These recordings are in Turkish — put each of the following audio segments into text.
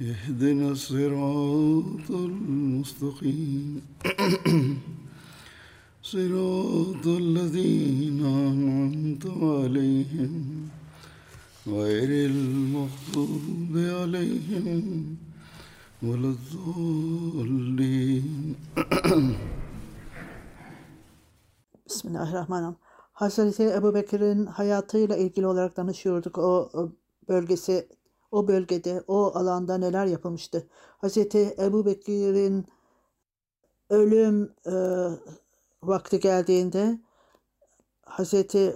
اهدنا الصراط المستقيم صراط الذين أنعمت عليهم غير المغضوب عليهم ولا الضالين Bismillahirrahmanirrahim. Hazreti Ebu Bekir'in hayatıyla ilgili olarak danışıyorduk. O, o bölgesi, o bölgede, o alanda neler yapılmıştı. Hazreti Ebu Bekir'in ölüm e, vakti geldiğinde Hazreti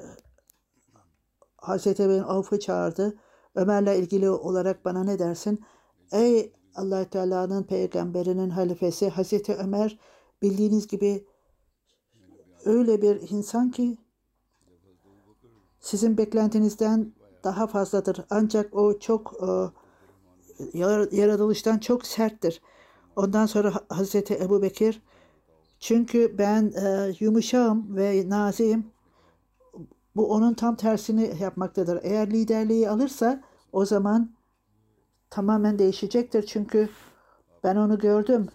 Hazreti bin Avf'ı çağırdı. Ömer'le ilgili olarak bana ne dersin? Ey allah Teala'nın peygamberinin halifesi Hazreti Ömer bildiğiniz gibi öyle bir insan ki sizin beklentinizden daha fazladır. Ancak o çok e, yar- yaratılıştan çok serttir. Ondan sonra Ha- Hazreti Ebu Bekir çünkü ben e, yumuşağım ve naziyim. Bu onun tam tersini yapmaktadır. Eğer liderliği alırsa o zaman tamamen değişecektir. Çünkü ben onu gördüm.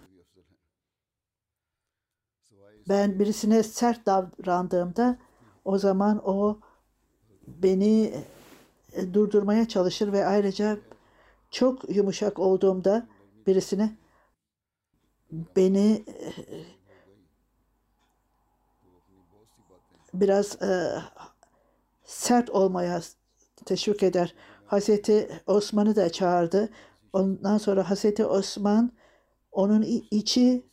Ben birisine sert davrandığımda o zaman o beni durdurmaya çalışır ve ayrıca çok yumuşak olduğumda birisine beni e, biraz e, sert olmaya teşvik eder. Hazreti Osman'ı da çağırdı. Ondan sonra Hazreti Osman onun içi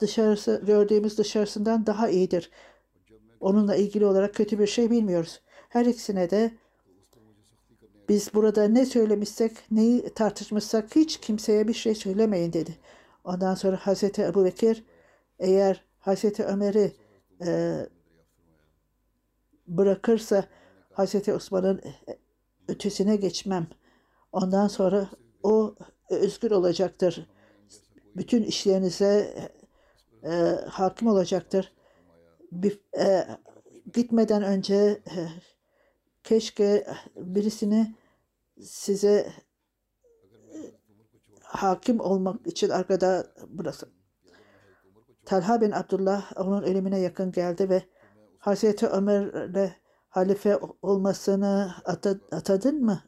dışarısı gördüğümüz dışarısından daha iyidir. Onunla ilgili olarak kötü bir şey bilmiyoruz. Her ikisine de biz burada ne söylemişsek, neyi tartışmışsak hiç kimseye bir şey söylemeyin dedi. Ondan sonra Hazreti Ebu Bekir eğer Hazreti Ömer'i e, bırakırsa Hazreti Osman'ın ötesine geçmem. Ondan sonra o özgür olacaktır. Bütün işlerinize e, hakim olacaktır. Bir, e, gitmeden önce e, keşke birisini size e, hakim olmak için arkada bırakın. Talha bin Abdullah onun ölümüne yakın geldi ve Hazreti Ömer'le halife olmasını ata- atadın mı?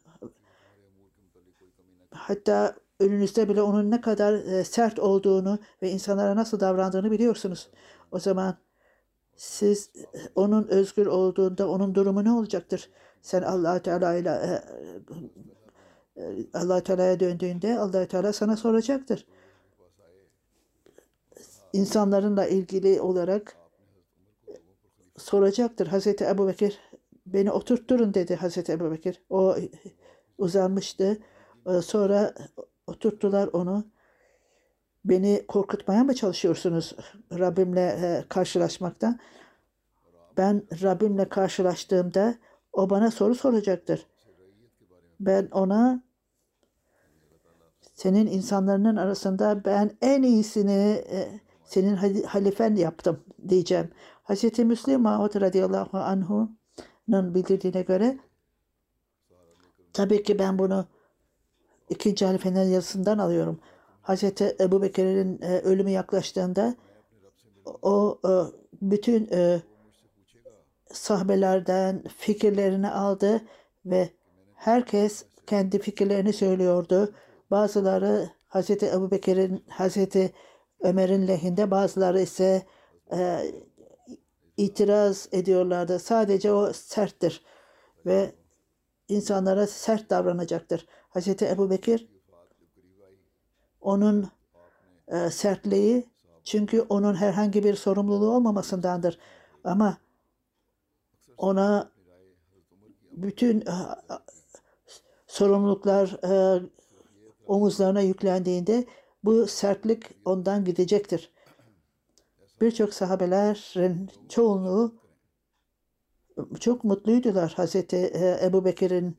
Hatta önünüzde bile onun ne kadar e, sert olduğunu ve insanlara nasıl davrandığını biliyorsunuz. O zaman siz e, onun özgür olduğunda onun durumu ne olacaktır? Sen Allah Teala ile e, e, Allah Teala'ya döndüğünde Allah Teala sana soracaktır. İnsanlarınla ilgili olarak soracaktır. Hazreti Ebu Bekir beni oturtturun dedi Hazreti Ebu Bekir. O uzanmıştı. Ee, Sonra oturttular onu. Beni korkutmaya mı çalışıyorsunuz Rabbimle e, karşılaşmaktan? Ben Rabbimle karşılaştığımda o bana soru soracaktır. Ben ona senin insanların arasında ben en iyisini e, senin hali- halifen yaptım diyeceğim. Hz. Müslim Mahmud radıyallahu anhu'nun bildirdiğine göre tabii ki ben bunu ikinci halifenin yazısından alıyorum. Hz. Ebu Bekir'in e, ölümü yaklaştığında o e, bütün sahabelerden fikirlerini aldı ve herkes kendi fikirlerini söylüyordu. Bazıları Hazreti Ebu Bekir'in, Hazreti Ömer'in lehinde, bazıları ise e, itiraz ediyorlardı. Sadece o serttir ve insanlara sert davranacaktır. Hazreti Ebu Bekir onun e, sertliği çünkü onun herhangi bir sorumluluğu olmamasındandır. Ama ona bütün e, sorumluluklar e, omuzlarına yüklendiğinde bu sertlik ondan gidecektir. Birçok sahabelerin çoğunluğu çok mutluydular Hazreti e, Ebu Bekir'in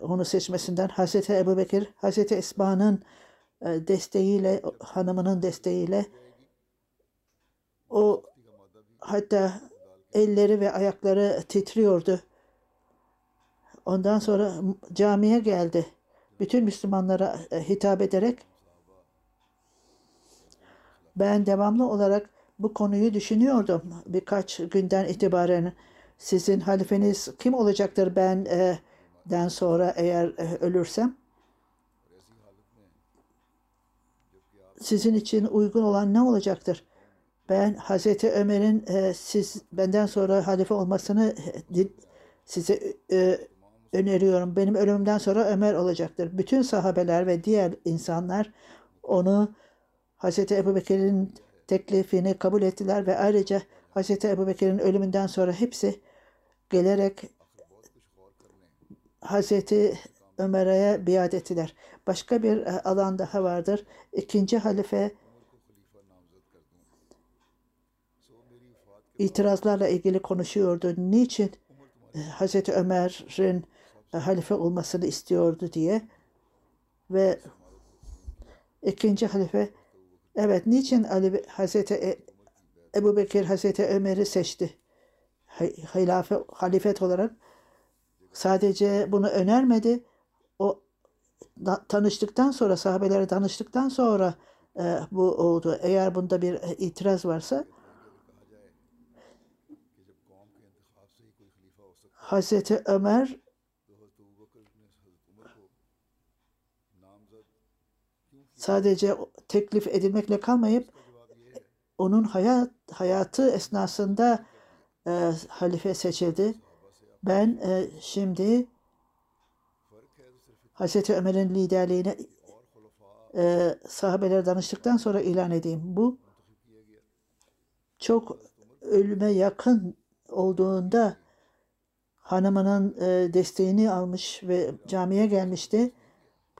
onu seçmesinden. Hazreti Ebu Bekir, Hazreti Esma'nın desteğiyle, hanımının desteğiyle o hatta elleri ve ayakları titriyordu. Ondan sonra camiye geldi. Bütün Müslümanlara e, hitap ederek ben devamlı olarak bu konuyu düşünüyordum birkaç günden itibaren. Sizin halifeniz kim olacaktır ben e, den sonra eğer e, ölürsem? Sizin için uygun olan ne olacaktır? Ben Hazreti Ömer'in e, siz benden sonra halife olmasını e, size e, öneriyorum. Benim ölümümden sonra Ömer olacaktır. Bütün sahabeler ve diğer insanlar onu Hazreti Ebu Bekir'in teklifini kabul ettiler ve ayrıca Hazreti Ebu Bekir'in ölümünden sonra hepsi gelerek Hazreti Ömer'e biat ettiler. Başka bir e, alan daha vardır. İkinci halife itirazlarla ilgili konuşuyordu. Niçin e, Hazreti Ömer'in e, halife olmasını istiyordu diye ve ikinci halife evet niçin Ali Hazreti e, Ebu Bekir Hazreti Ömer'i seçti hilafe, halifet olarak sadece bunu önermedi o da, tanıştıktan sonra sahabelere danıştıktan sonra e, bu oldu. Eğer bunda bir itiraz varsa Hazreti Ömer sadece teklif edilmekle kalmayıp onun hayat hayatı esnasında e, halife seçildi. Ben e, şimdi Hazreti Ömer'in liderliğine e, sahabelere danıştıktan sonra ilan edeyim. Bu çok ölüme yakın olduğunda hanımının e, desteğini almış ve camiye gelmişti.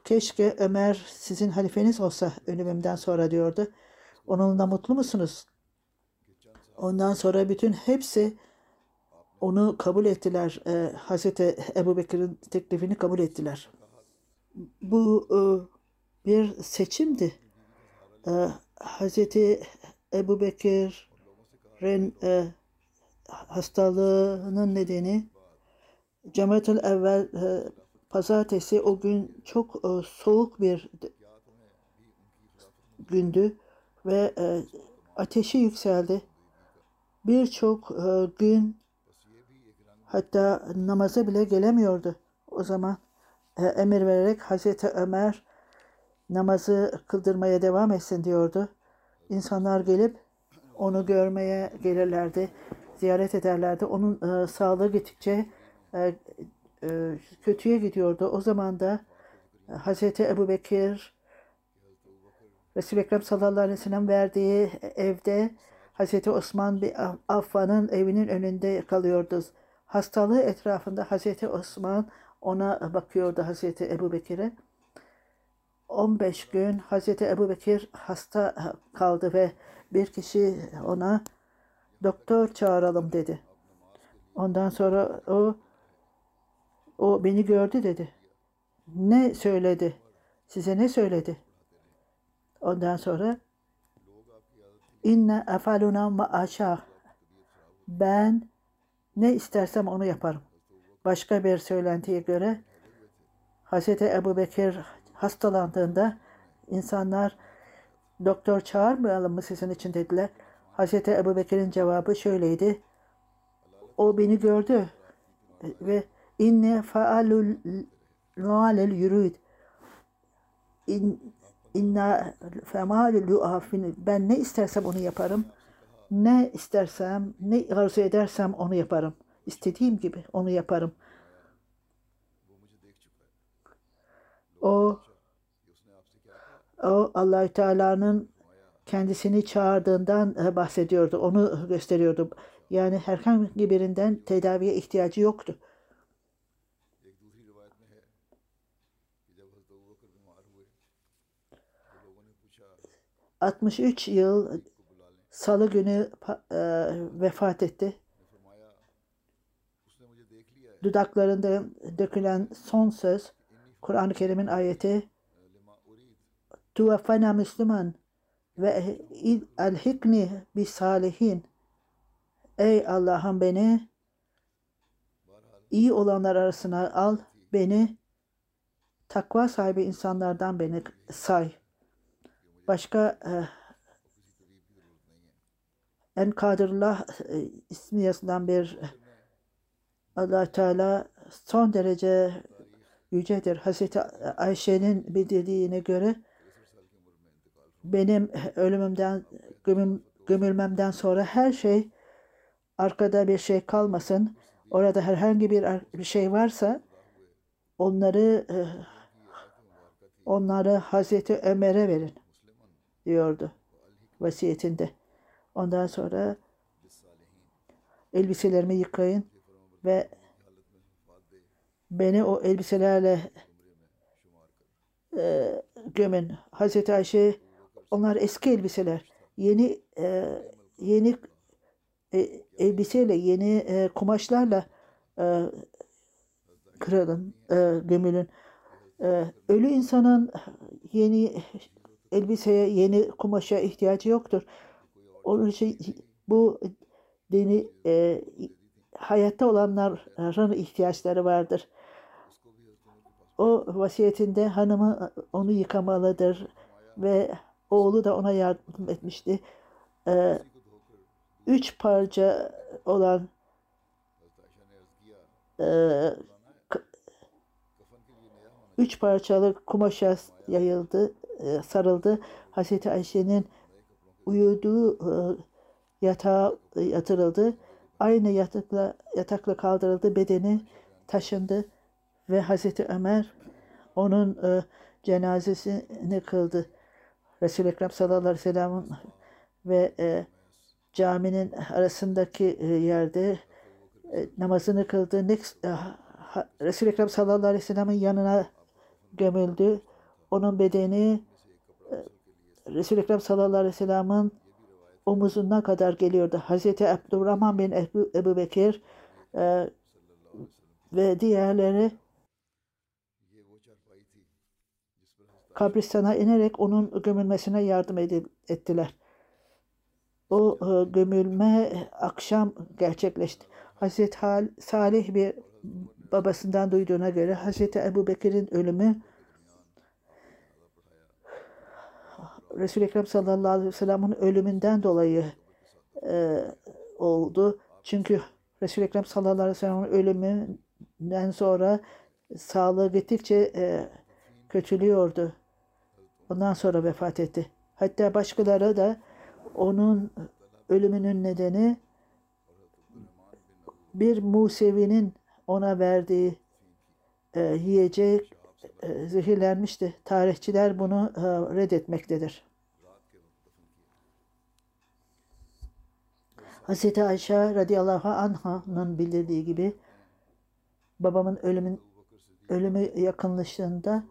Keşke Ömer sizin halifeniz olsa ölümümden sonra diyordu. Onunla mutlu musunuz? Ondan sonra bütün hepsi onu kabul ettiler. E, Hazreti Ebu Bekir'in teklifini kabul ettiler. Bu e, bir seçimdi. E, Hazreti Ebu Bekir'in e, hastalığının nedeni Cemaatül Evvel e, pazartesi o gün çok e, soğuk bir gündü ve e, ateşi yükseldi. Birçok e, gün hatta namaza bile gelemiyordu. O zaman e, emir vererek Hazreti Ömer namazı kıldırmaya devam etsin diyordu. İnsanlar gelip onu görmeye gelirlerdi, ziyaret ederlerdi. Onun e, sağlığı gittikçe kötüye gidiyordu. O zaman da e, Hazreti Ebu Bekir Resul-i Ekrem sallallahu aleyhi ve sellem verdiği evde Hazreti Osman bir Affan'ın evinin önünde kalıyordu. Hastalığı etrafında Hazreti Osman ona bakıyordu Hazreti Ebu Bekir'e. 15 gün Hazreti Ebu Bekir hasta kaldı ve bir kişi ona doktor çağıralım dedi. Ondan sonra o o beni gördü dedi. Ne söyledi? Size ne söyledi? Ondan sonra inne efaluna ma'aşa ben ne istersem onu yaparım. Başka bir söylentiye göre Hz. Ebu Bekir hastalandığında insanlar doktor çağırmayalım mı sizin için dediler. Hz. Ebu Bekir'in cevabı şöyleydi. O beni gördü ve inne faalul nualel yürüd. in, inna femalü luafin ben ne istersem onu yaparım. Ne istersem, ne arzu edersem onu yaparım. İstediğim gibi onu yaparım. O o Allahü Teala'nın kendisini çağırdığından e, bahsediyordu. Onu gösteriyordu. Yani herhangi birinden tedaviye ihtiyacı yoktu. 63 yıl salı günü e, vefat etti. Dudaklarında dökülen son söz Kur'an-ı Kerim'in ayeti Tuvafana Müslüman ve elhikni bi salihin Ey Allah'ım beni iyi olanlar arasına al beni takva sahibi insanlardan beni say. Başka e, en kadirullah e, ismi yazılan bir allah Teala son derece yücedir. Hazreti Ayşe'nin bildirdiğine göre benim ölümümden gömüm, gömülmemden sonra her şey arkada bir şey kalmasın. Orada herhangi bir şey varsa onları e, onları Hazreti Ömer'e verin diyordu vasiyetinde. Ondan sonra elbiselerimi yıkayın ve beni o elbiselerle e, gömün. Hazreti Ayşe onlar eski elbiseler. Yeni e, yeni e, elbiseyle yeni e, kumaşlarla e, kırılın, e, gömülün. E, ölü insanın yeni elbiseye, yeni kumaşa ihtiyacı yoktur. Onun için bu dini e, hayatta olanların ihtiyaçları vardır. O vasiyetinde hanımı onu yıkamalıdır ve oğlu da ona yardım etmişti. E, üç parça olan e, üç parçalı kumaşa yayıldı, e, sarıldı. Hazreti Ayşe'nin uyuduğu e, yatağa yatırıldı. Aynı yatakla yatakla kaldırıldı. Bedeni taşındı ve Hazreti Ömer onun e, cenazesini kıldı. Resul-i Ekrem sallallahu aleyhi ve sellem'in ve e, caminin arasındaki e, yerde e, namazını kıldı. Next, e, Resul-i Ekrem sallallahu aleyhi ve sellem'in yanına gömüldü. Onun bedeni e, Resul-i Ekrem sallallahu aleyhi ve sellem'in omuzuna kadar geliyordu. Hazreti Abdurrahman bin Ebu, Ebu Bekir e, ve diğerleri kabristana inerek onun gömülmesine yardım ettiler. O e, gömülme akşam gerçekleşti. Hazreti Hal, Salih bir babasından duyduğuna göre Hazreti Ebu Bekir'in ölümü Resul-i Ekrem sallallahu aleyhi ve sellem'in ölümünden dolayı e, oldu. Çünkü Resul-i Ekrem sallallahu aleyhi ve sellem'in ölümünden sonra sağlığı gittikçe e, kötülüyordu. Ondan sonra vefat etti. Hatta başkaları da onun ölümünün nedeni bir Musevi'nin ona verdiği e, yiyecek e, zehirlenmişti. Tarihçiler bunu e, reddetmektedir. Hazreti Ayşe radıyallahu anh'ın bildirdiği gibi babamın ölümün ölümü yakınlaştığında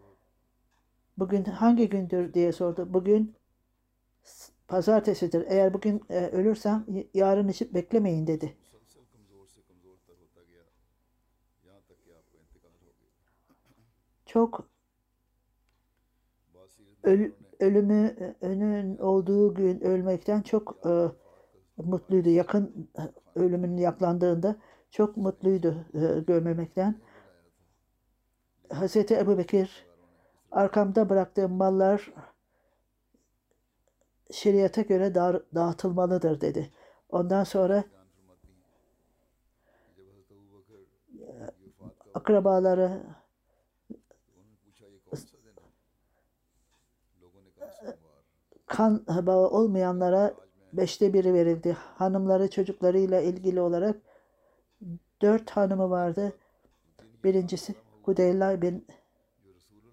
bugün hangi gündür diye sordu. Bugün pazartesidir. Eğer bugün e, ölürsem yarın için beklemeyin dedi. Çok öl, ölümü e, önün olduğu gün ölmekten çok e, mutluydu. Yakın e, ölümünün yaklandığında çok mutluydu e, görmemekten. Hazreti Ebu Bekir arkamda bıraktığım mallar şeriata göre dağıtılmalıdır dedi. Ondan sonra e, akrabaları e, kan bağı olmayanlara beşte biri verildi. Hanımları çocuklarıyla ilgili olarak dört hanımı vardı. Birincisi Kudeyla bin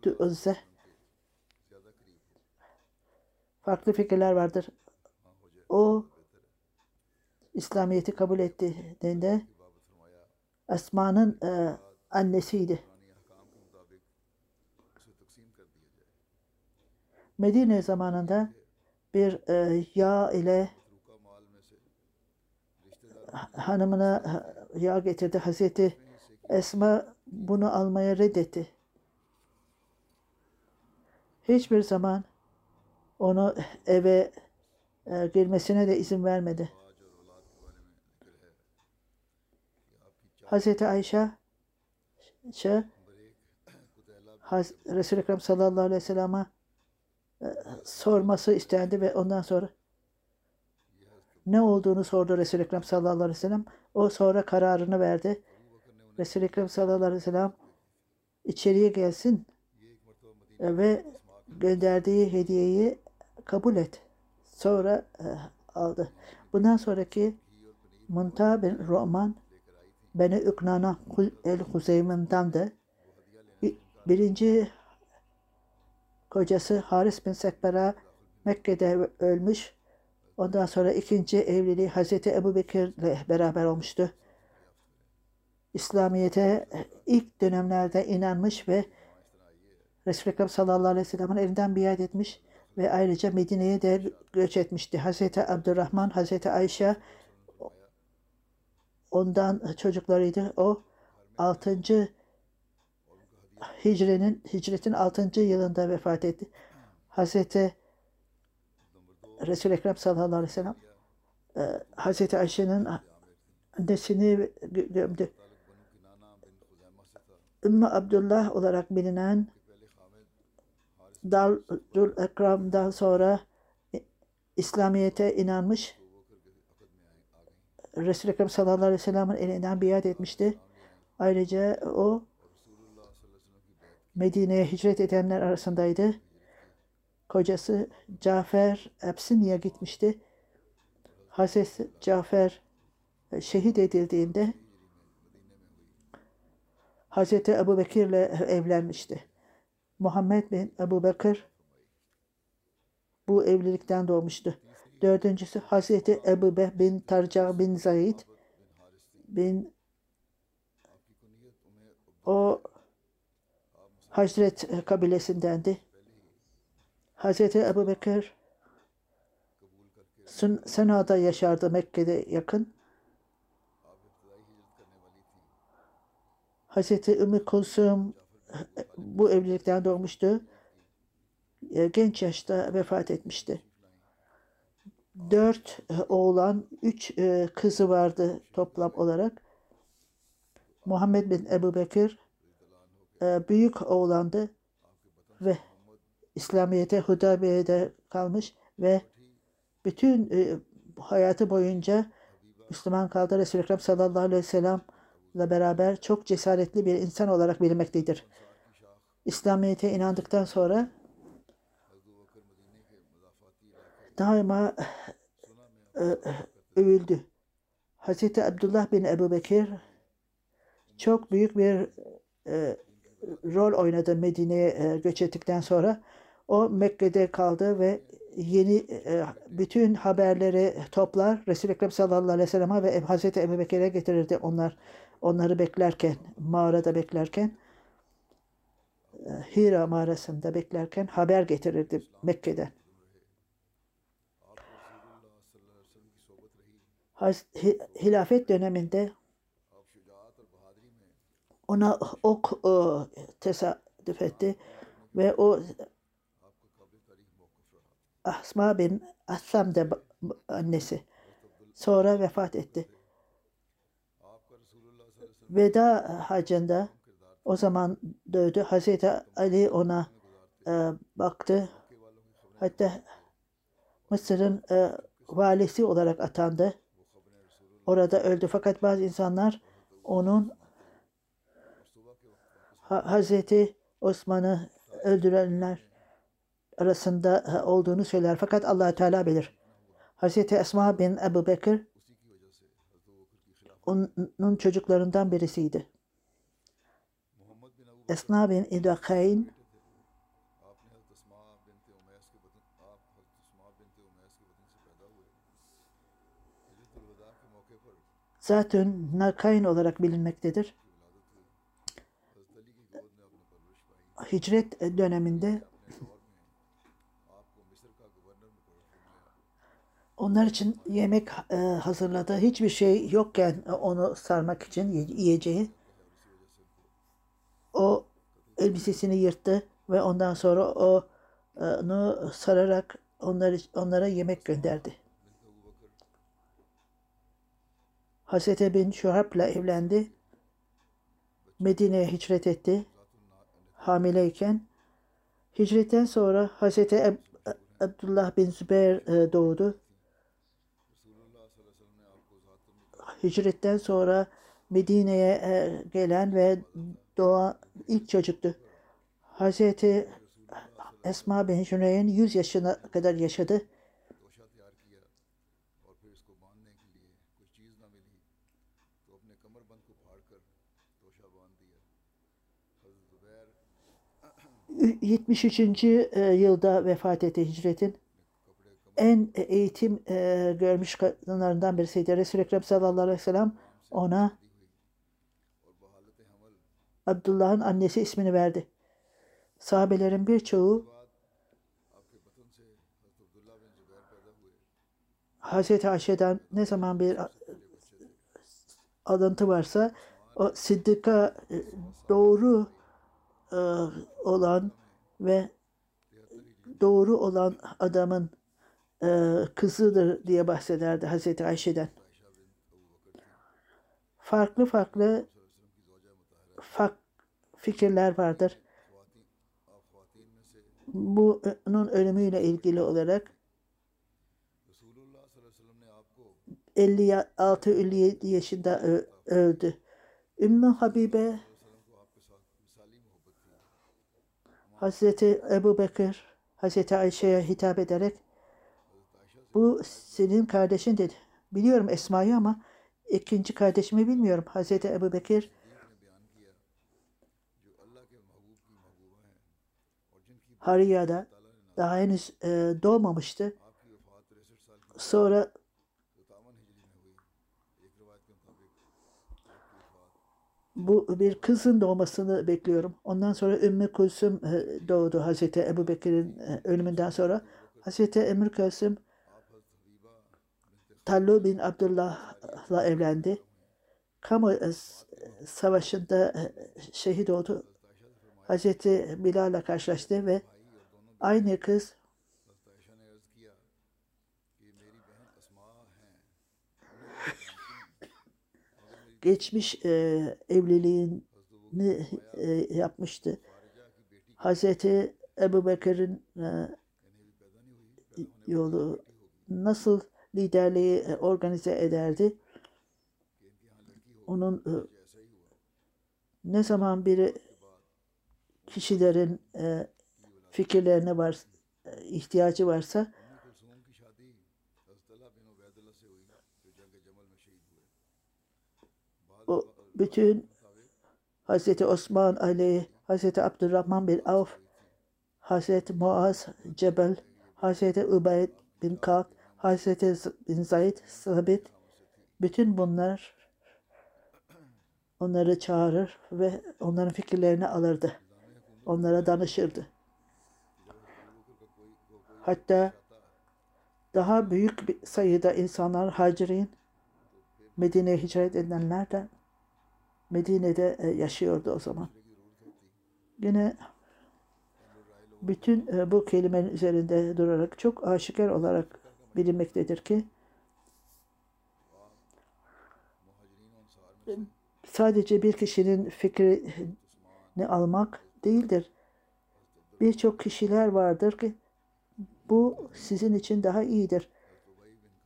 Düözze. Farklı fikirler vardır. O İslamiyet'i kabul ettiğinde Esma'nın e, annesiydi. Medine zamanında bir e, yağ ile hanımına yağ getirdi. Hazreti Esma bunu almaya reddetti. Hiçbir zaman onu eve e, girmesine de izin vermedi. Hazreti Ayşe Haz Resul-i Ekrem sallallahu aleyhi ve sellem'e sorması istendi ve ondan sonra ne olduğunu sordu Resul-i Ekrem sallallahu aleyhi ve sellem. O sonra kararını verdi. Resul-i Ekrem sallallahu aleyhi ve sellem içeriye gelsin e, ve gönderdiği hediyeyi kabul et. Sonra e, aldı. Bundan sonraki Munta bin Roman Beni Üknana El Huzeym'indandı. Birinci kocası Haris bin Sekbera Mekke'de ölmüş. Ondan sonra ikinci evliliği Hazreti Ebu Bekir'le beraber olmuştu. İslamiyet'e ilk dönemlerde inanmış ve Resul-i Ekrem sallallahu aleyhi ve sellem'in elinden biat etmiş ve ayrıca Medine'ye de göç etmişti. Hazreti Abdurrahman, Hazreti Ayşe ondan çocuklarıydı. O 6. Hicrenin Hicret'in 6. yılında vefat etti. Hazreti Resul Ekrem sallallahu aleyhi ve sellem e, Hazreti Ayşe'nin annesini gömdü. Ümmü Abdullah olarak bilinen Darül Ekram'dan sonra İslamiyet'e inanmış Resul-i Ekrem sallallahu aleyhi ve sellem'in elinden biat etmişti. Ayrıca o Medine'ye hicret edenler arasındaydı. Kocası Cafer Epsini'ye gitmişti. Hazreti Cafer e, şehit edildiğinde Hazreti Ebu Bekir ile evlenmişti. Muhammed bin Ebu Bekir bu evlilikten doğmuştu. Dördüncüsü Hazreti Ebu Beh bin Tarca bin Zaid bin o Hazret e, kabilesindendi. Hazreti Ebu Bekir Sena'da yaşardı Mekke'de yakın. Hazreti Ümmü Kulsum e, bu evlilikten doğmuştu. E, genç yaşta vefat etmişti. Dört oğlan, üç kızı vardı toplam olarak. Muhammed bin Ebu Bekir e, büyük oğlandı ve İslamiyet'e, Hudaybiye'de kalmış ve bütün e, hayatı boyunca Müslüman kaldı. Resul-i Ekrem sallallahu aleyhi ve sellem'le beraber çok cesaretli bir insan olarak bilinmektedir. İslamiyet'e inandıktan sonra daima e, övüldü. Hazreti Abdullah bin Ebu Bekir çok büyük bir e, rol oynadı Medine'ye e, göç ettikten sonra. O Mekke'de kaldı ve yeni e, bütün haberleri toplar Resul-i Ekrem sallallahu aleyhi ve sellem'e ve Hazreti Ebu Bekir'e getirirdi onlar onları beklerken, mağarada beklerken e, Hira mağarasında beklerken haber getirirdi Mekke'den. Hilafet döneminde ona ok o, tesadüf etti ve o Asma bin Assam de annesi sonra vefat etti. Veda hacında o zaman dövdü. Hazreti Ali ona e, baktı. Hatta Mısır'ın e, valisi olarak atandı. Orada öldü. Fakat bazı insanlar onun Hazreti Osman'ı öldürenler arasında olduğunu söyler. Fakat allah Teala bilir. Hazreti Esma bin Ebu Bekir onun çocuklarından birisiydi. Esma bin İdakayn zaten Nakayn olarak bilinmektedir. hicret döneminde onlar için yemek e, hazırladığı hiçbir şey yokken onu sarmak için yiyeceği o elbisesini yırttı ve ondan sonra e, onu sararak onları, onlara yemek gönderdi. Hazreti bin Şuhab ile evlendi. Medine'ye hicret etti hamileyken hicretten sonra Hazreti Ab e, Abdullah bin Zübeyr e, doğdu. Hicretten sonra Medine'ye e, gelen ve doğan ilk çocuktu. Hazreti Esma bin Cüneyn 100 yaşına kadar yaşadı. 73. E, yılda vefat etti hicretin. En e, eğitim e, görmüş kadınlarından birisiydi. Resul-i Ekrem sallallahu aleyhi ve sellem ona Abdullah'ın annesi ismini verdi. Sahabelerin birçoğu Hazreti Ayşe'den ne zaman bir alıntı varsa o Sıddık'a doğru e, olan ve doğru olan adamın e, kızıdır diye bahsederdi Hazreti Ayşe'den. Farklı farklı fikirler vardır. Bunun ölümüyle ilgili olarak 56-57 yaşında öldü. Ümmü Habibe Hazreti Ebu Bekir Hazreti Ayşe'ye hitap ederek bu senin kardeşin dedi. Biliyorum Esma'yı ama ikinci kardeşimi bilmiyorum. Hazreti Ebu Bekir Hariya'da daha henüz e, doğmamıştı. Sonra bu bir kızın doğmasını bekliyorum. Ondan sonra Ümmü Kulsüm e, doğdu Hazreti Ebu Bekir'in e, ölümünden sonra. Hazreti Emir Kulsüm Tallu bin Abdullah'la evlendi. Kamu e, savaşında şehit oldu. Hazreti Bilal'la karşılaştı ve aynı kız geçmiş e, evliliğini e, yapmıştı. Hazreti Ebu Bekir'in e, yolu nasıl liderliği e, organize ederdi? Onun e, ne zaman biri kişilerin e, fikirlerine var e, ihtiyacı varsa bütün Hazreti Osman Ali, Hazreti Abdurrahman bin Avf, Hazreti Muaz Cebel, Hazreti Ubeyd bin Ka'b, Hazreti bin Zayd Sabit, bütün bunlar onları çağırır ve onların fikirlerini alırdı. Onlara danışırdı. Hatta daha büyük bir sayıda insanlar hacirin Medine'ye hicret edenler de Medine'de e, yaşıyordu o zaman. Yine bütün e, bu kelimenin üzerinde durarak çok aşikar olarak bilinmektedir ki sadece bir kişinin fikrini almak değildir. Birçok kişiler vardır ki bu sizin için daha iyidir.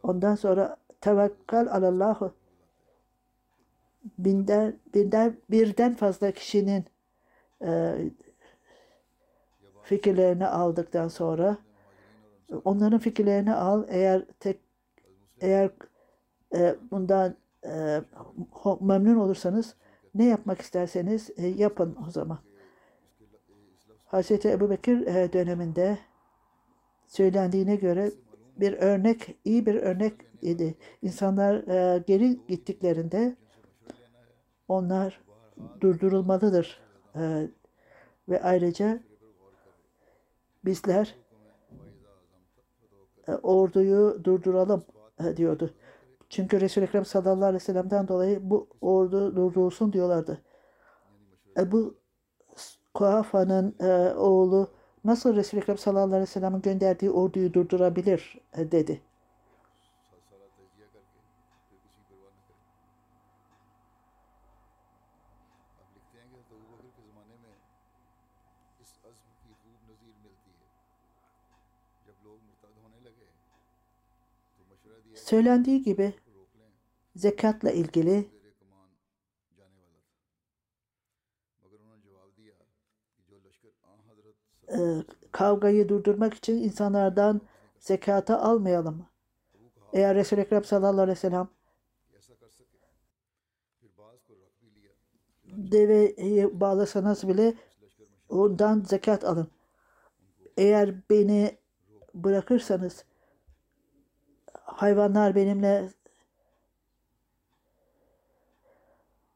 Ondan sonra tevekkal alallahu binden, binden birden fazla kişinin e, fikirlerini aldıktan sonra onların fikirlerini al. Eğer tek eğer e, bundan e, memnun olursanız ne yapmak isterseniz e, yapın o zaman. Hazreti Ebubekir e, döneminde söylendiğine göre bir örnek, iyi bir örnek idi. İnsanlar e, geri gittiklerinde onlar durdurulmalıdır. E, ve ayrıca bizler e, orduyu durduralım e, diyordu. Çünkü Resul-i Ekrem sallallahu aleyhi ve sellem'den dolayı bu ordu durdurulsun diyorlardı. Ebu Kuhafa'nın e, oğlu nasıl Resul-i Ekrem sallallahu aleyhi ve sellem'in gönderdiği orduyu durdurabilir e, dedi. Söylendiği gibi zekatla ilgili e, kavgayı durdurmak için insanlardan zekata almayalım. Eğer Resul-i Ekrem sallallahu aleyhi ve sellem deveyi bağlasanız bile ondan zekat alın. Eğer beni bırakırsanız hayvanlar benimle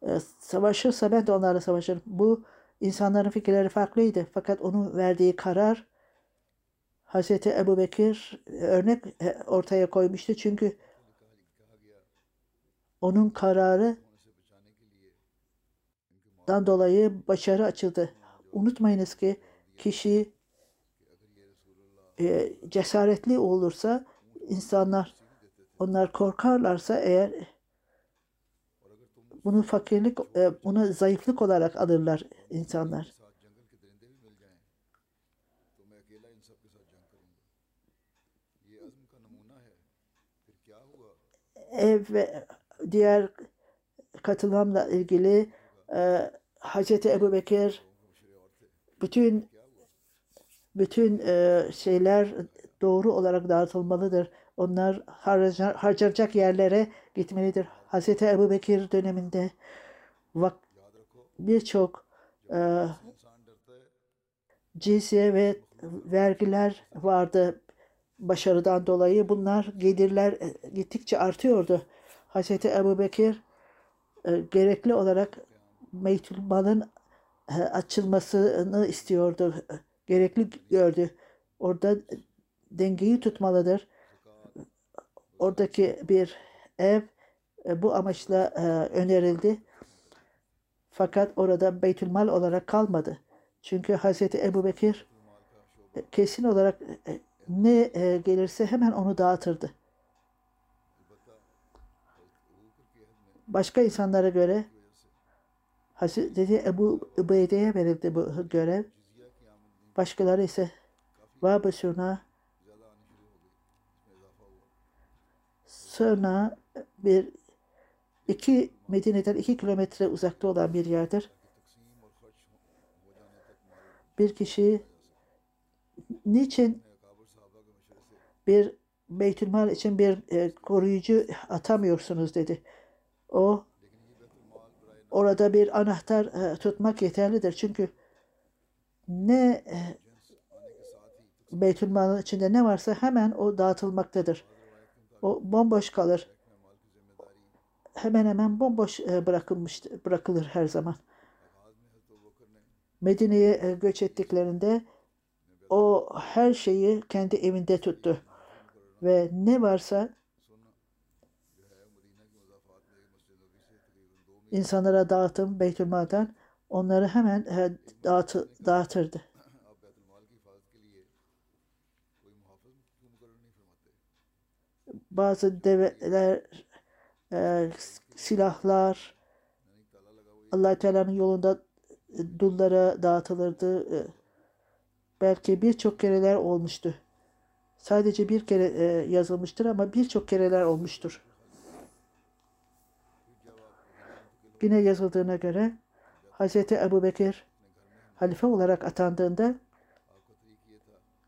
e, savaşırsa ben de onlarla savaşırım. Bu insanların fikirleri farklıydı. Fakat onun verdiği karar Hazreti Ebu Bekir örnek e, ortaya koymuştu. Çünkü onun kararı dan dolayı başarı açıldı. Unutmayınız ki kişi e, cesaretli olursa insanlar onlar korkarlarsa eğer bunu fakirlik, e, bunu zayıflık olarak alırlar insanlar. Ev ve diğer katılamla ilgili e, Hazreti Ebu Bekir bütün bütün e, şeyler doğru olarak dağıtılmalıdır. Onlar harca, harcanacak yerlere gitmelidir. Hz. Ebu Bekir döneminde birçok e, cizye ve vergiler vardı başarıdan dolayı. Bunlar gelirler e, gittikçe artıyordu. Hz. Ebu Bekir e, gerekli olarak Beytülmal'ın e, açılmasını istiyordu. Gerekli gördü. Orada dengeyi tutmalıdır. Oradaki bir ev e, bu amaçla e, önerildi. Fakat orada Beytülmal olarak kalmadı. Çünkü Hazreti Ebu Bekir e, kesin olarak ne gelirse hemen onu dağıtırdı. Başka insanlara göre Hazreti Ebu Ubeyde'ye verildi bu görev. Başkaları ise Vab-ı Suna sonra bir iki Medine'den iki kilometre uzakta olan bir yerdir. Bir kişi niçin bir Beytülmal için bir e, koruyucu atamıyorsunuz dedi. O orada bir anahtar e, tutmak yeterlidir. Çünkü ne e, Beytülmal'ın içinde ne varsa hemen o dağıtılmaktadır. O bomboş kalır. Hemen hemen bomboş e, bırakılmış bırakılır her zaman. Medine'ye e, göç ettiklerinde o her şeyi kendi evinde tuttu. Ve ne varsa insanlara dağıtım Beytülmal'dan onları hemen dağıtı, dağıtırdı. Bazı develer, e, silahlar allah Teala'nın yolunda e, dullara dağıtılırdı. E, belki birçok kereler olmuştu. Sadece bir kere e, yazılmıştır ama birçok kereler olmuştur. Yine yazıldığına göre Hz. Ebu Bekir halife olarak atandığında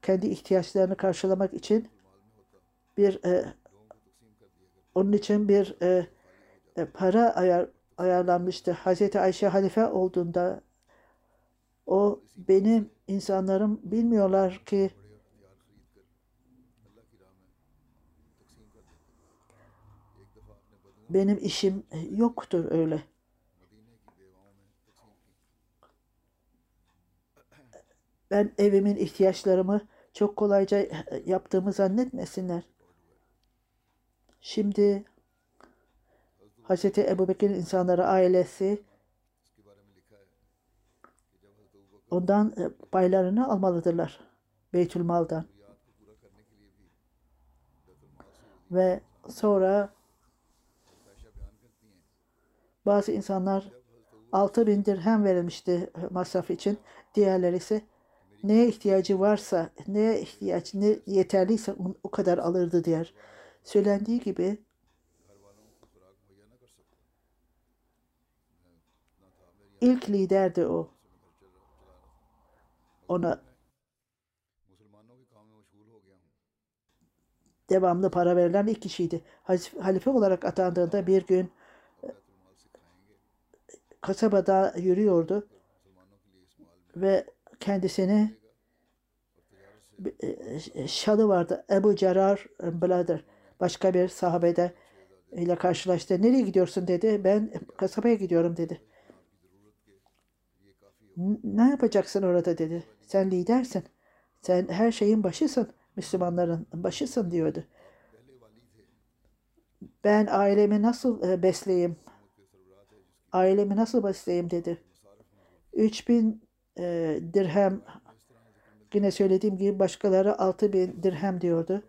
kendi ihtiyaçlarını karşılamak için bir e, onun için bir e, e, para ayar, ayarlanmıştı. Hazreti Ayşe halife olduğunda o benim insanlarım bilmiyorlar ki benim işim yoktur öyle. Ben evimin ihtiyaçlarımı çok kolayca yaptığımı zannetmesinler. Şimdi Hz. Ebu Bekir'in insanları ailesi ondan e, paylarını almalıdırlar. Beytülmal'dan. Ve sonra bazı insanlar 6 bin dirhem verilmişti masraf için. Diğerleri ise neye ihtiyacı varsa, neye ihtiyaç, ne yeterliyse o kadar alırdı diğer. Söylendiği gibi ilk liderdi o. Ona devamlı para verilen ilk kişiydi. Halife olarak atandığında bir gün kasabada yürüyordu ve kendisini şalı vardı. Ebu Cerar Blader başka bir sahabede ile karşılaştı. Nereye gidiyorsun dedi. Ben kasabaya gidiyorum dedi. Ne yapacaksın orada dedi. Sen lidersin. Sen her şeyin başısın. Müslümanların başısın diyordu. Ben ailemi nasıl besleyeyim? Ailemi nasıl besleyeyim dedi. 3000 e, dirhem yine söylediğim gibi başkaları 6000 dirhem diyordu.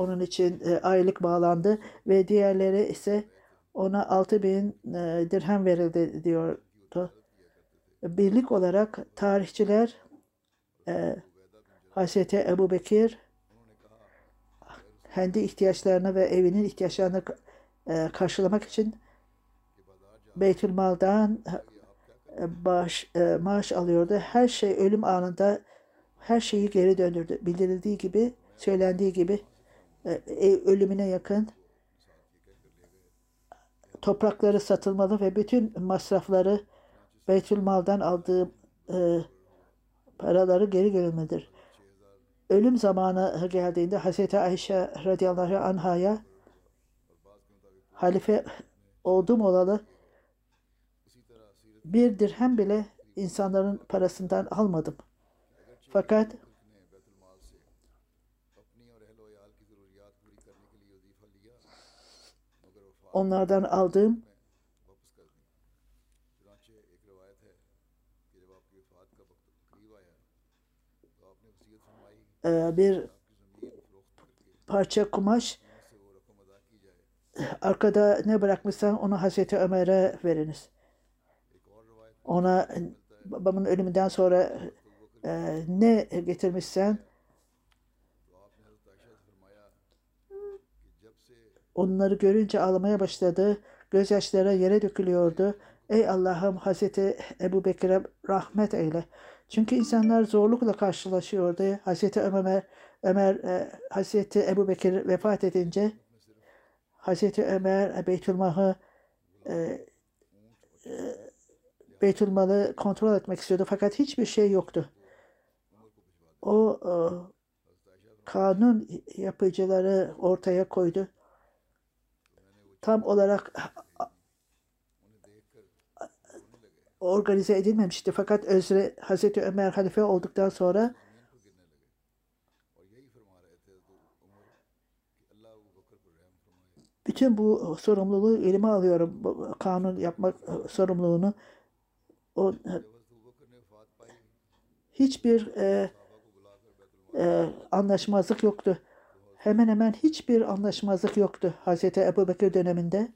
Onun için e, aylık bağlandı ve diğerleri ise ona 6000 e, dirhem verildi diyordu. Birlik olarak tarihçiler e, Hz. Ebu Bekir kendi ihtiyaçlarını ve evinin ihtiyaçlarını e, karşılamak için Beytülmal'dan e, bağış, e, maaş alıyordu. Her şey ölüm anında her şeyi geri döndürdü. Bildirildiği gibi, söylendiği gibi ölümüne yakın toprakları satılmalı ve bütün masrafları Beytülmal'dan aldığı e, paraları geri verilmelidir. Ölüm zamanı geldiğinde Hz. Ayşe radıyallahu anhaya halife oldum olalı bir dirhem bile insanların parasından almadım. Fakat onlardan aldığım bir parça kumaş arkada ne bırakmışsan onu Hazreti Ömer'e veriniz. Ona babamın ölümünden sonra e, ne getirmişsen onları görünce ağlamaya başladı. Gözyaşları yere dökülüyordu. Ey Allah'ım Hazreti Ebu Bekir'e rahmet eyle. Çünkü insanlar zorlukla karşılaşıyordu. Hazreti Ömer, Ömer e, Hazreti Ebu Bekir vefat edince Hazreti Ömer Beytülmah'ı e, e, Beytülmal'ı kontrol etmek istiyordu fakat hiçbir şey yoktu. O e, kanun yapıcıları ortaya koydu. Tam olarak organize edilmemişti. Fakat Özre Hazreti Ömer halife olduktan sonra bütün bu sorumluluğu elime alıyorum. Kanun yapmak sorumluluğunu o hiçbir e, e, anlaşmazlık yoktu. Hemen hemen hiçbir anlaşmazlık yoktu Hazreti Ebu Bekir döneminde.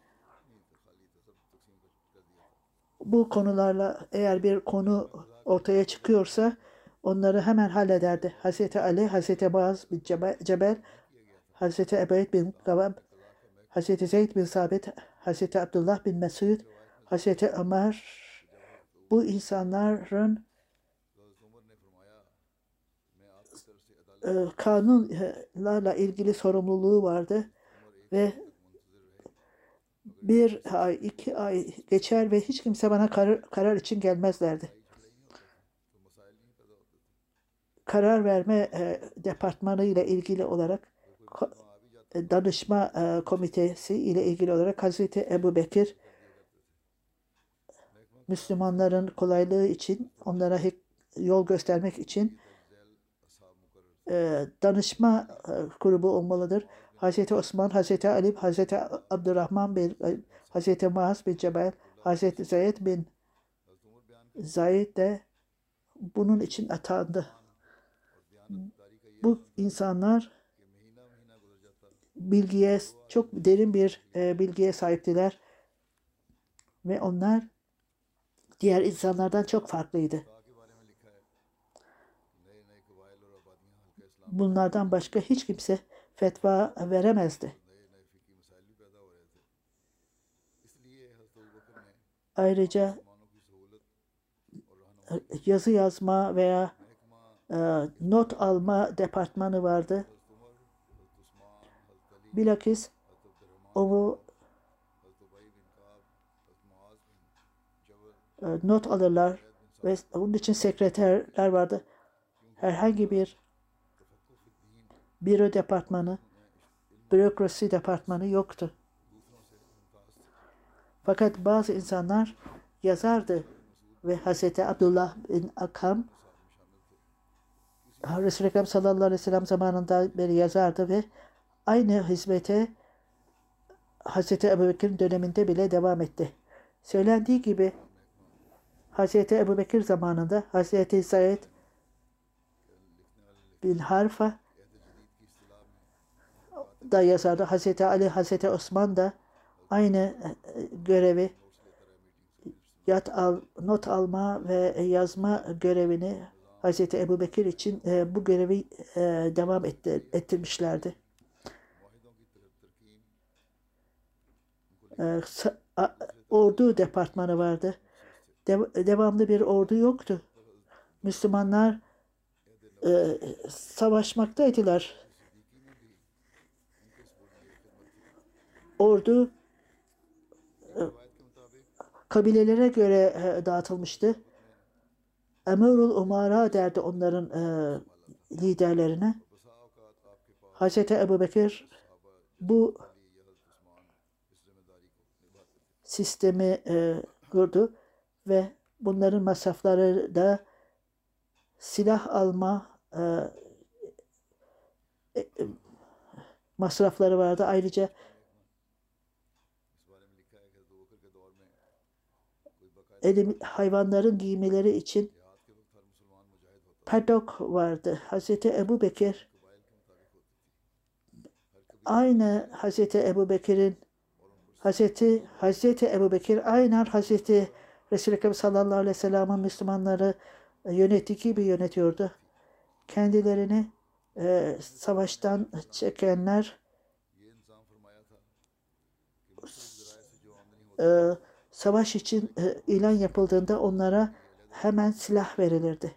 Bu konularla eğer bir konu ortaya çıkıyorsa onları hemen hallederdi. Hazreti Ali, Hazreti Muaz bin Cebel, Hazreti Ebeyd bin Gavab, Hazreti Zeyd bin Sabit, Hazreti Abdullah bin Mesud, Hazreti Ömer bu insanların e, kanunlarla ilgili sorumluluğu vardı ve bir ay, iki ay geçer ve hiç kimse bana karar, karar için gelmezlerdi. Karar verme e, departmanı ile ilgili olarak ko- e, danışma e, komitesi ile ilgili olarak Hazreti Ebu Bekir Müslümanların kolaylığı için onlara yol göstermek için e, danışma e, grubu olmalıdır. Hazreti Osman, Hazreti Ali, Hazreti Abdurrahman bin e, Hazreti Muaz bin Cebel, Hazreti Zeyd bin Zayd de bunun için atandı. Bu insanlar bilgiye çok derin bir e, bilgiye sahiptiler ve onlar diğer insanlardan çok farklıydı. Bunlardan başka hiç kimse fetva veremezdi. Ayrıca e, yazı yazma veya e, not alma departmanı vardı. Bilakis o e, not alırlar ve onun için sekreterler vardı. Herhangi bir büro departmanı, bürokrasi departmanı yoktu. Fakat bazı insanlar yazardı ve Hz. Abdullah bin Akam Resul-i Ekrem sallallahu aleyhi ve sellem zamanında beri yazardı ve aynı hizmete Hz. Ebu Bekir'in döneminde bile devam etti. Söylendiği gibi Hz. Ebu Bekir zamanında Hz. Said bin Harfa da yazardı. Hz. Ali, Hz. Osman da aynı e, görevi yat al, not alma ve yazma görevini Hz. Ebu Bekir için e, bu görevi e, devam etti, ettirmişlerdi. E, ordu departmanı vardı. De- devamlı bir ordu yoktu. Müslümanlar e, savaşmaktaydılar. Ordu e, kabilelere göre e, dağıtılmıştı. Emirul Umara derdi onların e, liderlerine. Hazreti Ebu Bekir bu sistemi e, kurdu ve bunların masrafları da silah alma e, e, masrafları vardı. Ayrıca elim, hayvanların giymeleri için padok vardı. Hazreti Ebu Bekir aynı Hazreti Ebu Bekir'in Hazreti Hazreti Ebu Bekir aynen Hazreti Resul-i Ekrem sallallahu aleyhi ve sellem'in Müslümanları yönettiği gibi yönetiyordu. Kendilerini e, savaştan çekenler e, savaş için e, ilan yapıldığında onlara hemen silah verilirdi.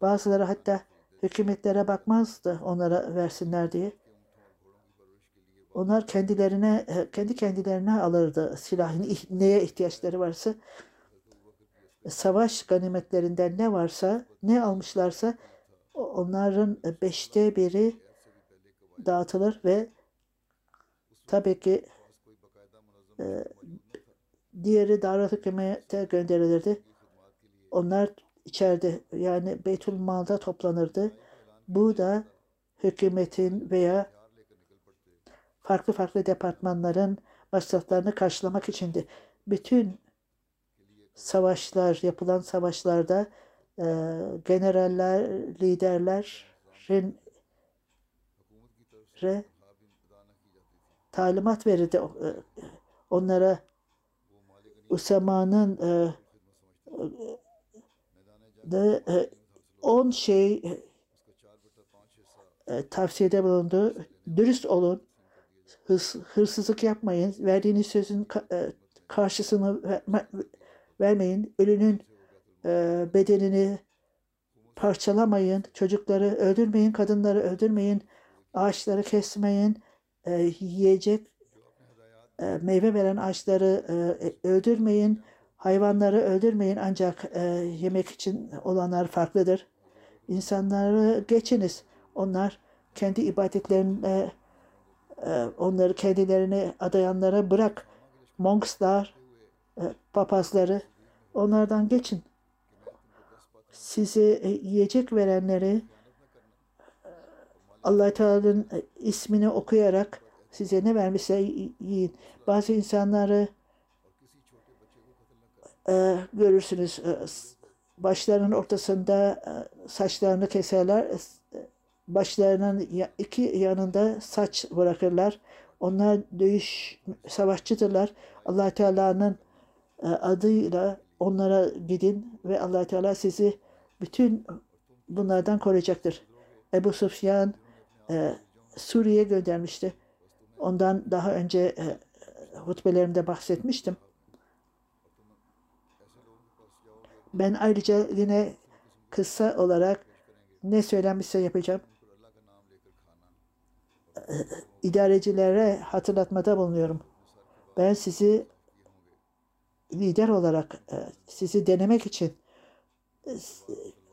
Bazıları hatta hükümetlere bakmazdı onlara versinler diye. Onlar kendilerine e, kendi kendilerine alırdı silahın neye ihtiyaçları varsa savaş ganimetlerinden ne varsa ne almışlarsa onların beşte biri dağıtılır ve tabii ki e, diğeri Darül Hükümet'e gönderilirdi. Onlar içeride yani Beytül Mal'da toplanırdı. Bu da hükümetin veya farklı farklı departmanların masraflarını karşılamak içindi. Bütün savaşlar, yapılan savaşlarda e, generaller, liderlerin re talimat verirdi e, onlara Usama'nın e, de e, 10 şey e, tavsiyede bulundu. Dürüst olun. Hırs, hırsızlık yapmayın. Verdiğiniz sözün ka- e, karşısını verme- vermeyin. Ölünün e, bedenini parçalamayın, çocukları öldürmeyin, kadınları öldürmeyin, ağaçları kesmeyin, e, yiyecek e, meyve veren ağaçları e, öldürmeyin, hayvanları öldürmeyin ancak e, yemek için olanlar farklıdır. İnsanları geçiniz. Onlar kendi ibadetlerine e, onları kendilerine adayanlara bırak. Monkslar, e, papazları onlardan geçin. Size e, yiyecek verenleri allah Teala'nın e, ismini okuyarak size ne vermişse yiyin. Bazı insanları e, görürsünüz e, başlarının ortasında e, saçlarını keserler. E, s- Başlarının iki yanında saç bırakırlar. Onlar dövüş savaşçıdırlar. allah Teala'nın e, adıyla onlara gidin ve allah Teala sizi bütün bunlardan koruyacaktır. Ebu Sufyan e, Suriye'ye göndermişti. Ondan daha önce e, hutbelerimde bahsetmiştim. Ben ayrıca yine kısa olarak ne söylenmişse yapacağım. E, İdarecilere hatırlatmada bulunuyorum. Ben sizi lider olarak e, sizi denemek için e,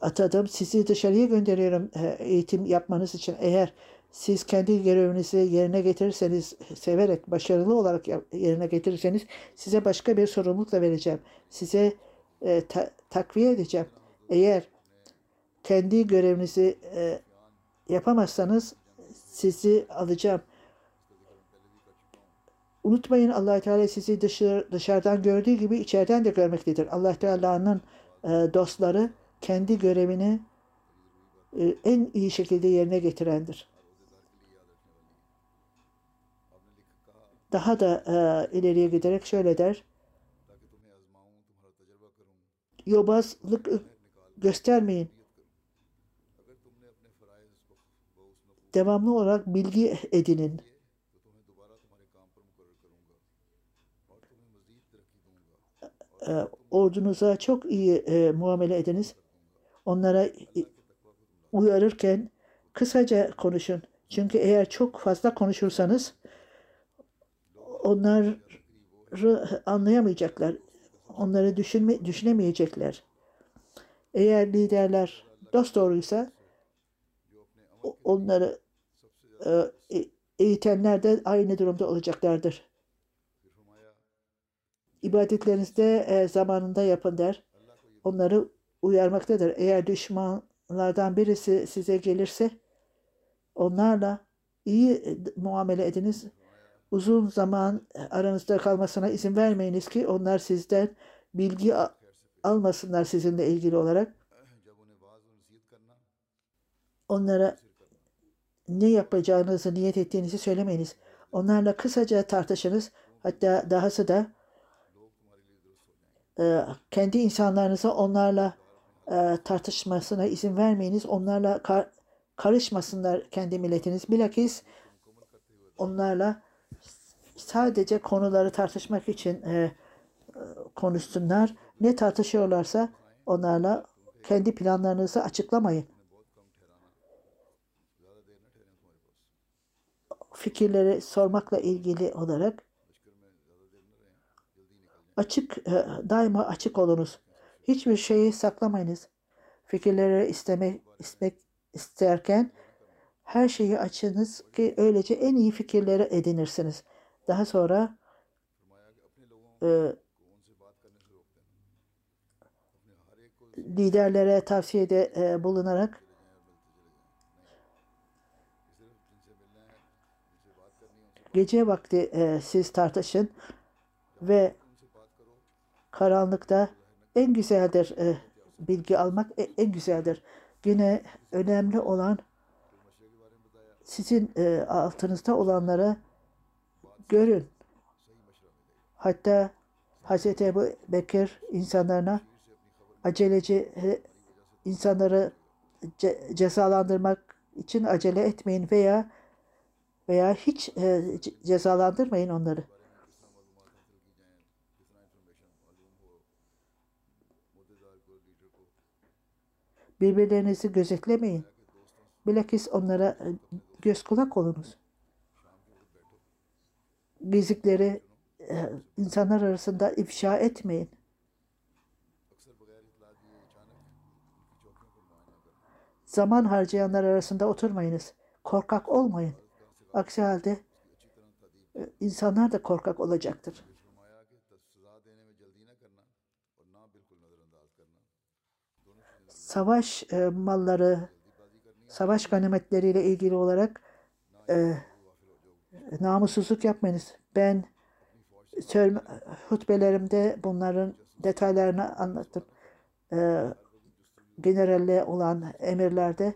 atadım. Sizi dışarıya gönderiyorum e, eğitim yapmanız için. Eğer siz kendi görevinizi yerine getirirseniz, severek, başarılı olarak yerine getirirseniz size başka bir sorumluluk da vereceğim. Size e, ta- takviye edeceğim. Eğer kendi görevinizi e, yapamazsanız sizi alacağım. Unutmayın allah Teala sizi dışarı, dışarıdan gördüğü gibi içeriden de görmektedir. allah Teala'nın e, dostları kendi görevini e, en iyi şekilde yerine getirendir. daha da e, ileriye giderek şöyle der. Yobazlık göstermeyin. Devamlı olarak bilgi edinin. E, ordunuza çok iyi e, muamele ediniz. Onlara uyarırken kısaca konuşun. Çünkü eğer çok fazla konuşursanız onları anlayamayacaklar. Onları düşünme, düşünemeyecekler. Eğer liderler dost doğruysa onları e, e, eğitenler de aynı durumda olacaklardır. İbadetlerinizde e, zamanında yapın der. Onları uyarmaktadır. Eğer düşmanlardan birisi size gelirse onlarla iyi e, muamele ediniz uzun zaman e, aranızda kalmasına izin vermeyiniz ki onlar sizden bilgi almasınlar sizinle ilgili olarak. Onlara ne yapacağınızı, niyet ettiğinizi söylemeyiniz. Onlarla kısaca tartışınız. Hatta dahası da e, kendi insanlarınıza onlarla e, tartışmasına izin vermeyiniz. Onlarla karışmasınlar kendi milletiniz. Bilakis onlarla sadece konuları tartışmak için e, e, konuşsunlar. Ne tartışıyorlarsa onlarla kendi planlarınızı açıklamayın. fikirleri sormakla ilgili olarak açık e, daima açık olunuz. Hiçbir şeyi saklamayınız. Fikirleri istemek istemek isterken her şeyi açınız ki öylece en iyi fikirleri edinirsiniz. Daha sonra e, liderlere tavsiyede e, bulunarak gece vakti e, siz tartışın ve karanlıkta en güzeldir e, bilgi almak e- en güzeldir. Yine önemli olan sizin e, altınızda olanlara görün. Hatta Hz. Ebu Bekir insanlarına aceleci insanları ce- cezalandırmak için acele etmeyin veya veya hiç e, ce- cezalandırmayın onları. Birbirlerinizi gözetlemeyin. Bilakis onlara göz kulak olunuz. Gizlikleri e, insanlar arasında ifşa etmeyin. Zaman harcayanlar arasında oturmayınız. Korkak olmayın. Aksi halde e, insanlar da korkak olacaktır. Savaş e, malları savaş ganimetleriyle ilgili olarak e, namussuzluk yapmayınız. Ben hutbelerimde bunların detaylarını anlattım. E, generalle olan emirlerde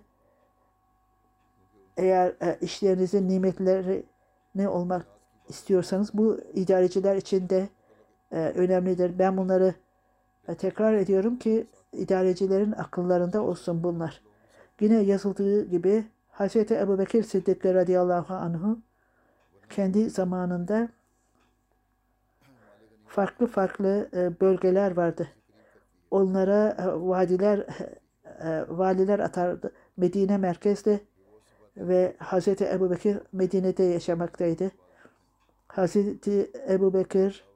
eğer e, işlerinizin nimetleri ne olmak istiyorsanız bu idareciler için de e, önemlidir. Ben bunları e, tekrar ediyorum ki idarecilerin akıllarında olsun bunlar. Yine yazıldığı gibi Hz. Ebu Bekir Sıddık radıyallahu anhu kendi zamanında farklı farklı e, bölgeler vardı. Onlara e, vadiler e, valiler atardı. Medine merkezde ve Hz. Ebu Bekir Medine'de yaşamaktaydı. Hz. Ebu Bekir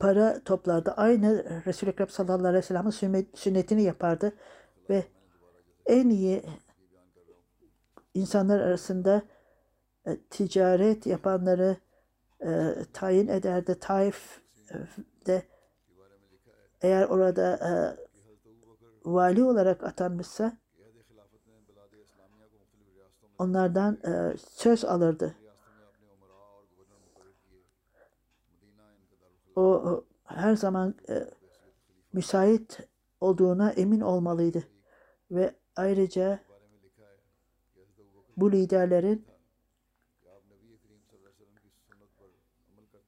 para toplardı. Aynı Resul-i Ekrem sallallahu aleyhi ve sellem'in sünnetini yapardı ve en iyi insanlar arasında e, ticaret yapanları e, tayin ederdi. Taif'de e, eğer orada e, vali olarak atanmışsa onlardan e, söz alırdı. o her zaman e, müsait olduğuna emin olmalıydı. Ve ayrıca bu liderlerin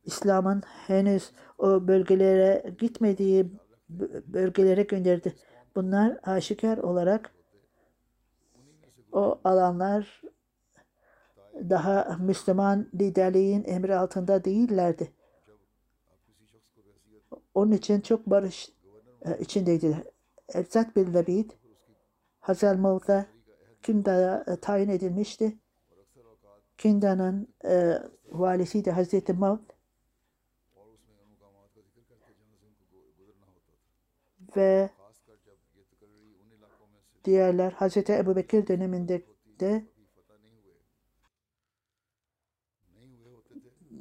İslam'ın henüz o bölgelere gitmediği bölgelere gönderdi. Bunlar aşikar olarak o alanlar daha Müslüman liderliğin emri altında değillerdi. Onun için çok barış e, içindeydi. Erzak bin Labid Hazel Mav'da Kinda'ya e, tayin edilmişti. Kinda'nın e, valisi de Hazreti Mav ve diğerler Hazreti Ebu Bekir döneminde de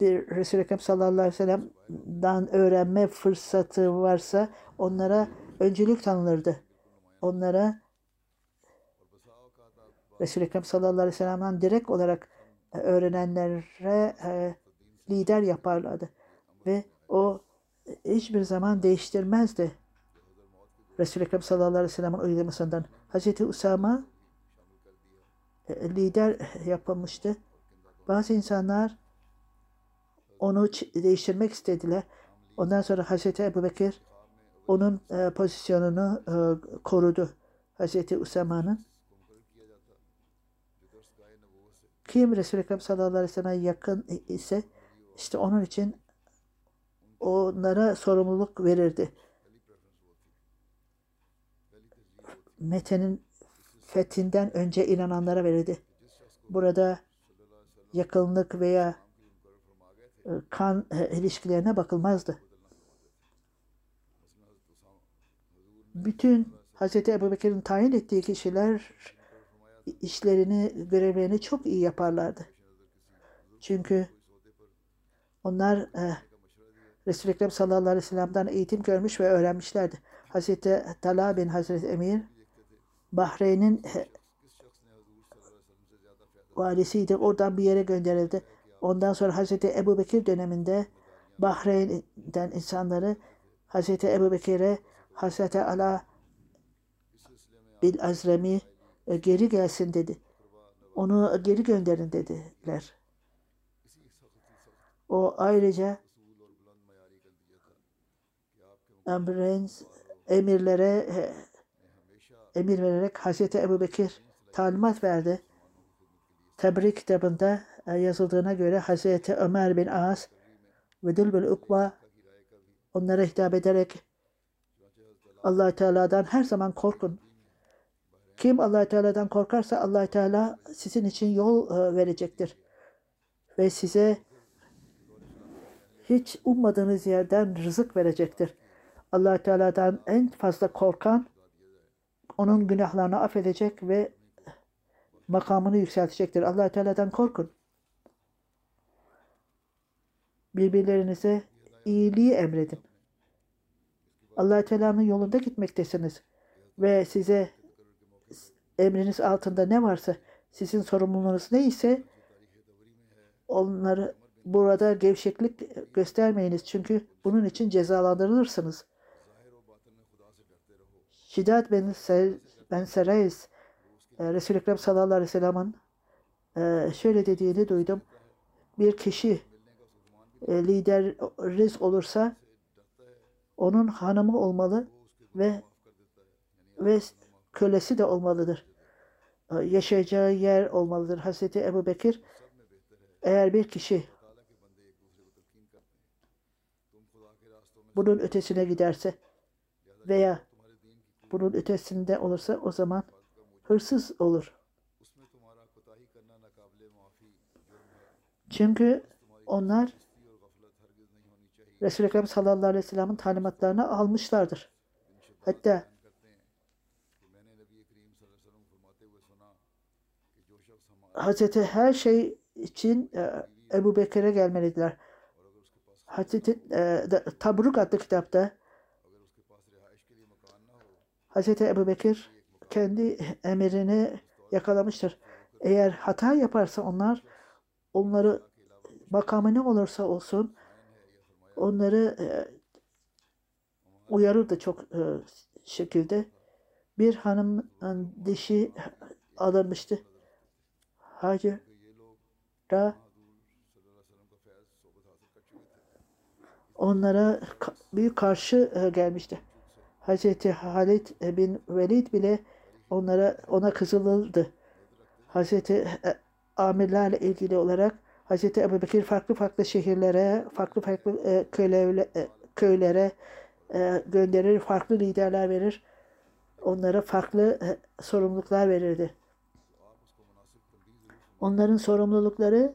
bir Resul-i Ekrem sallallahu aleyhi ve sellem'den öğrenme fırsatı varsa onlara öncelik tanınırdı. Onlara Resul-i Ekrem sallallahu aleyhi ve sellem'den direkt olarak e, öğrenenlere e, lider yaparlardı. Ve o e, hiçbir zaman değiştirmezdi. Resul-i Ekrem sallallahu aleyhi ve sellem'in uygulamasından. Hz. Usama e, lider e, yapılmıştı. Bazı insanlar onu değiştirmek istediler. Ondan sonra Hazreti Ebu Bekir onun e, pozisyonunu e, korudu. Hazreti Usama'nın. Kim Resul-i Ekrem sallallahu aleyhi ve sellem'e yakın ise işte onun için onlara sorumluluk verirdi. Mete'nin fethinden önce inananlara verirdi. Burada yakınlık veya kan e, ilişkilerine bakılmazdı. Bütün Hz. Ebu Bekir'in tayin ettiği kişiler işlerini, görevlerini çok iyi yaparlardı. Çünkü onlar e, Resul-i Ekrem sallallahu aleyhi ve sellem'den eğitim görmüş ve öğrenmişlerdi. Hz. Talha bin Hazreti Emir Bahreyn'in e, valisiydi. Oradan bir yere gönderildi. Ondan sonra Hazreti Ebu Bekir döneminde Bahreyn'den insanları Hazreti Ebu Bekir'e Hazreti Ala bil Azremi e, geri gelsin dedi. Onu geri gönderin dediler. O ayrıca emrin emirlere emir vererek Hazreti Ebu Bekir talimat verdi. Tebrik kitabında yazıldığına göre Hazreti Ömer bin As ve Dülbül Ukba onlara hitap ederek allah Teala'dan her zaman korkun. Kim allah Teala'dan korkarsa allah Teala sizin için yol e, verecektir. Ve size hiç ummadığınız yerden rızık verecektir. allah Teala'dan en fazla korkan onun günahlarını affedecek ve makamını yükseltecektir. allah Teala'dan korkun. Birbirlerinize iyiliği emredin. allah Teala'nın yolunda gitmektesiniz. Ve size emriniz altında ne varsa, sizin sorumluluğunuz neyse onları burada gevşeklik göstermeyiniz. Çünkü bunun için cezalandırılırsınız. Şidat ben, Ser, ben Sereis e, Resul-i Ekrem sallallahu aleyhi ve sellem'in e, şöyle dediğini duydum. Bir kişi e, lideriz olursa onun hanımı olmalı ve ve kölesi de olmalıdır. E, Yaşayacağı yer olmalıdır. Hazreti Ebu Bekir eğer bir kişi bunun ötesine giderse veya bunun ötesinde olursa o zaman hırsız olur. Çünkü onlar Resul-i Ekrem sallallahu aleyhi ve sellem'in talimatlarını almışlardır. Hatta Hazreti her şey için e, Ebu Bekir'e gelmelidirler. Hazreti e, Tabruk adlı kitapta Hazreti Ebu Bekir kendi emirini yakalamıştır. Eğer hata yaparsa onlar onları makamı ne olursa olsun onları e, uyarır da çok e, şekilde. Bir hanımın dişi alınmıştı. Hacı da onlara büyük karşı e, gelmişti. Hazreti Halid bin Velid bile onlara ona kızılırdı. Hazreti amirlerle ilgili olarak Hazreti Ebu Bekir farklı farklı şehirlere, farklı farklı e, köyle, e, köylere e, gönderir, farklı liderler verir. Onlara farklı e, sorumluluklar verirdi. Onların sorumlulukları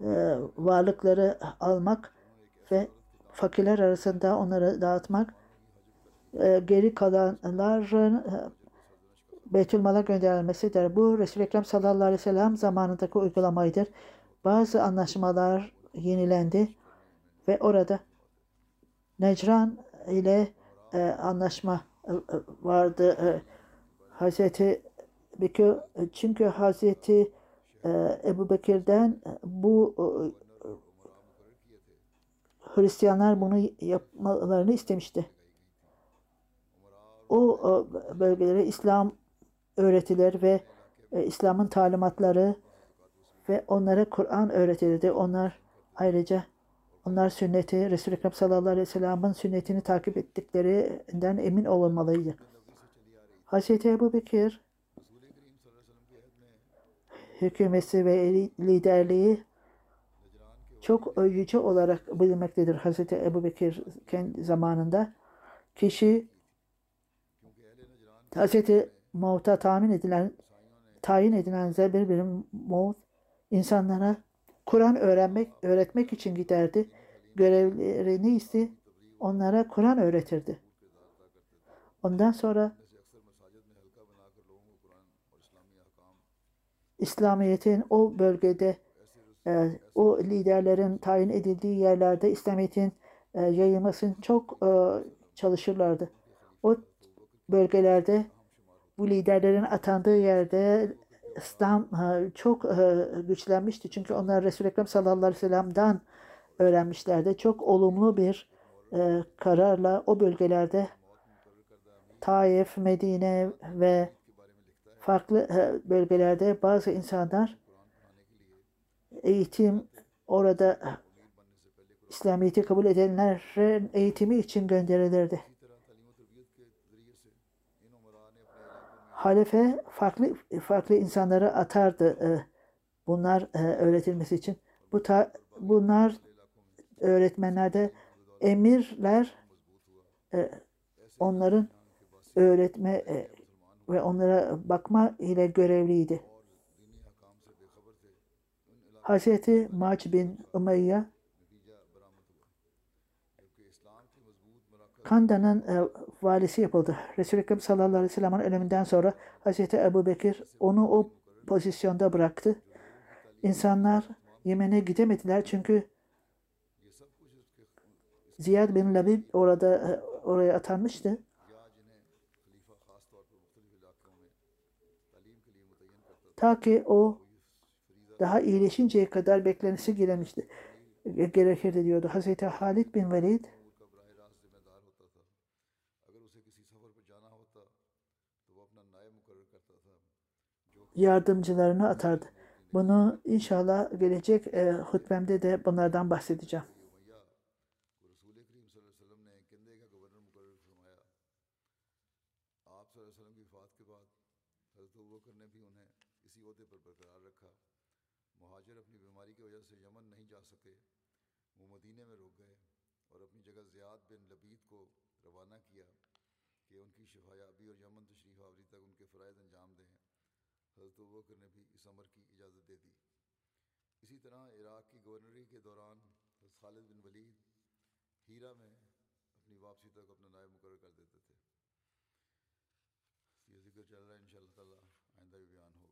e, varlıkları almak ve fakirler arasında onları dağıtmak, e, geri kalanların e, Beytülmal'a gönderilmesidir. Bu Resul-i Ekrem sallallahu aleyhi ve sellem zamanındaki uygulamaydır. Bazı anlaşmalar yenilendi ve orada Necran ile e, anlaşma e, vardı. E, Hazreti Bekir, çünkü Hazreti e, Ebu Bekir'den bu e, Hristiyanlar bunu yapmalarını istemişti. O, o bölgelere İslam öğretiler ve e, İslam'ın talimatları ve onlara Kur'an öğretildi. Onlar ayrıca onlar sünneti, Resul-i Ekrem sallallahu aleyhi ve sellem'in sünnetini takip ettiklerinden emin olunmalıydı. Hazreti Ebu Bekir hükümeti ve liderliği çok yüce olarak bilinmektedir Hazreti Ebu Bekir zamanında. Kişi Hazreti Mevt'a tahmin edilen, tayin edilen zebir bir Mevt insanlara Kur'an öğrenmek, öğretmek için giderdi. Görevleri neyse onlara Kur'an öğretirdi. Ondan sonra İslamiyet'in o bölgede e, o liderlerin tayin edildiği yerlerde İslamiyet'in e, yayılmasını çok e, çalışırlardı. O bölgelerde bu liderlerin atandığı yerde İslam e, çok e, güçlenmişti. Çünkü onlar Resul-i Ekrem sallallahu aleyhi ve sellem'den öğrenmişlerdi. Çok olumlu bir e, kararla o bölgelerde Taif, Medine ve farklı bölgelerde bazı insanlar eğitim orada İslamiyet'i kabul edenlerin eğitimi için gönderilirdi. Halife farklı farklı insanları atardı. bunlar e, öğretilmesi için. Bu ta, bunlar öğretmenlerde emirler e, onların öğretme e, ve onlara bakma ile görevliydi. Hazreti Maç bin Umayya Kanda'nın e, valisi yapıldı. Resul-i Ekrem sallallahu aleyhi ve sellem'in ölümünden sonra Hazreti Ebu Bekir onu o pozisyonda bıraktı. İnsanlar Yemen'e gidemediler çünkü Ziyad bin Labib orada oraya atanmıştı. Ta ki o daha iyileşinceye kadar beklenisi geremişti, gerekirdi diyordu. Hazreti Halid bin Velid yardımcılarını atardı. Bunu inşallah gelecek e, hutbemde de bunlardan bahsedeceğim. روانا کیا کہ ان کی شفا اور یمن تشریف آوری تک ان کے فرائض انجام دیں حضرت بکر نے بھی اس عمر کی اجازت دے دی۔ اسی طرح عراق کی گورنری کے دوران حضرت خالد بن ولید ہیرا میں اپنی واپسی تک اپنا نائب مقرر کر دیتے تھے۔ یہ ذکر چل رہا ہے ان شاء اللہ تعالیٰ آئندہ بھی بیان ہوگا۔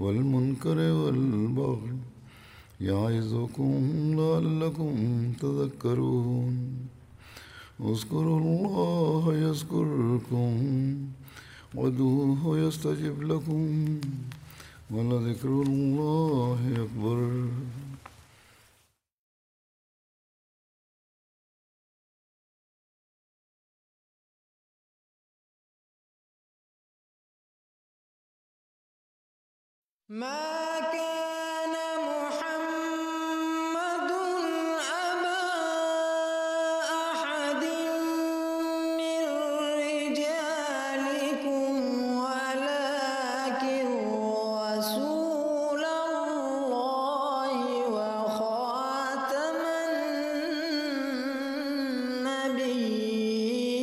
والمنکر والبغی یعظکم لعلکم تذکرون. اذکروا اللہ یذکرکم ودوہ یستجب لکم ولذکر اللہ اکبر. ما كان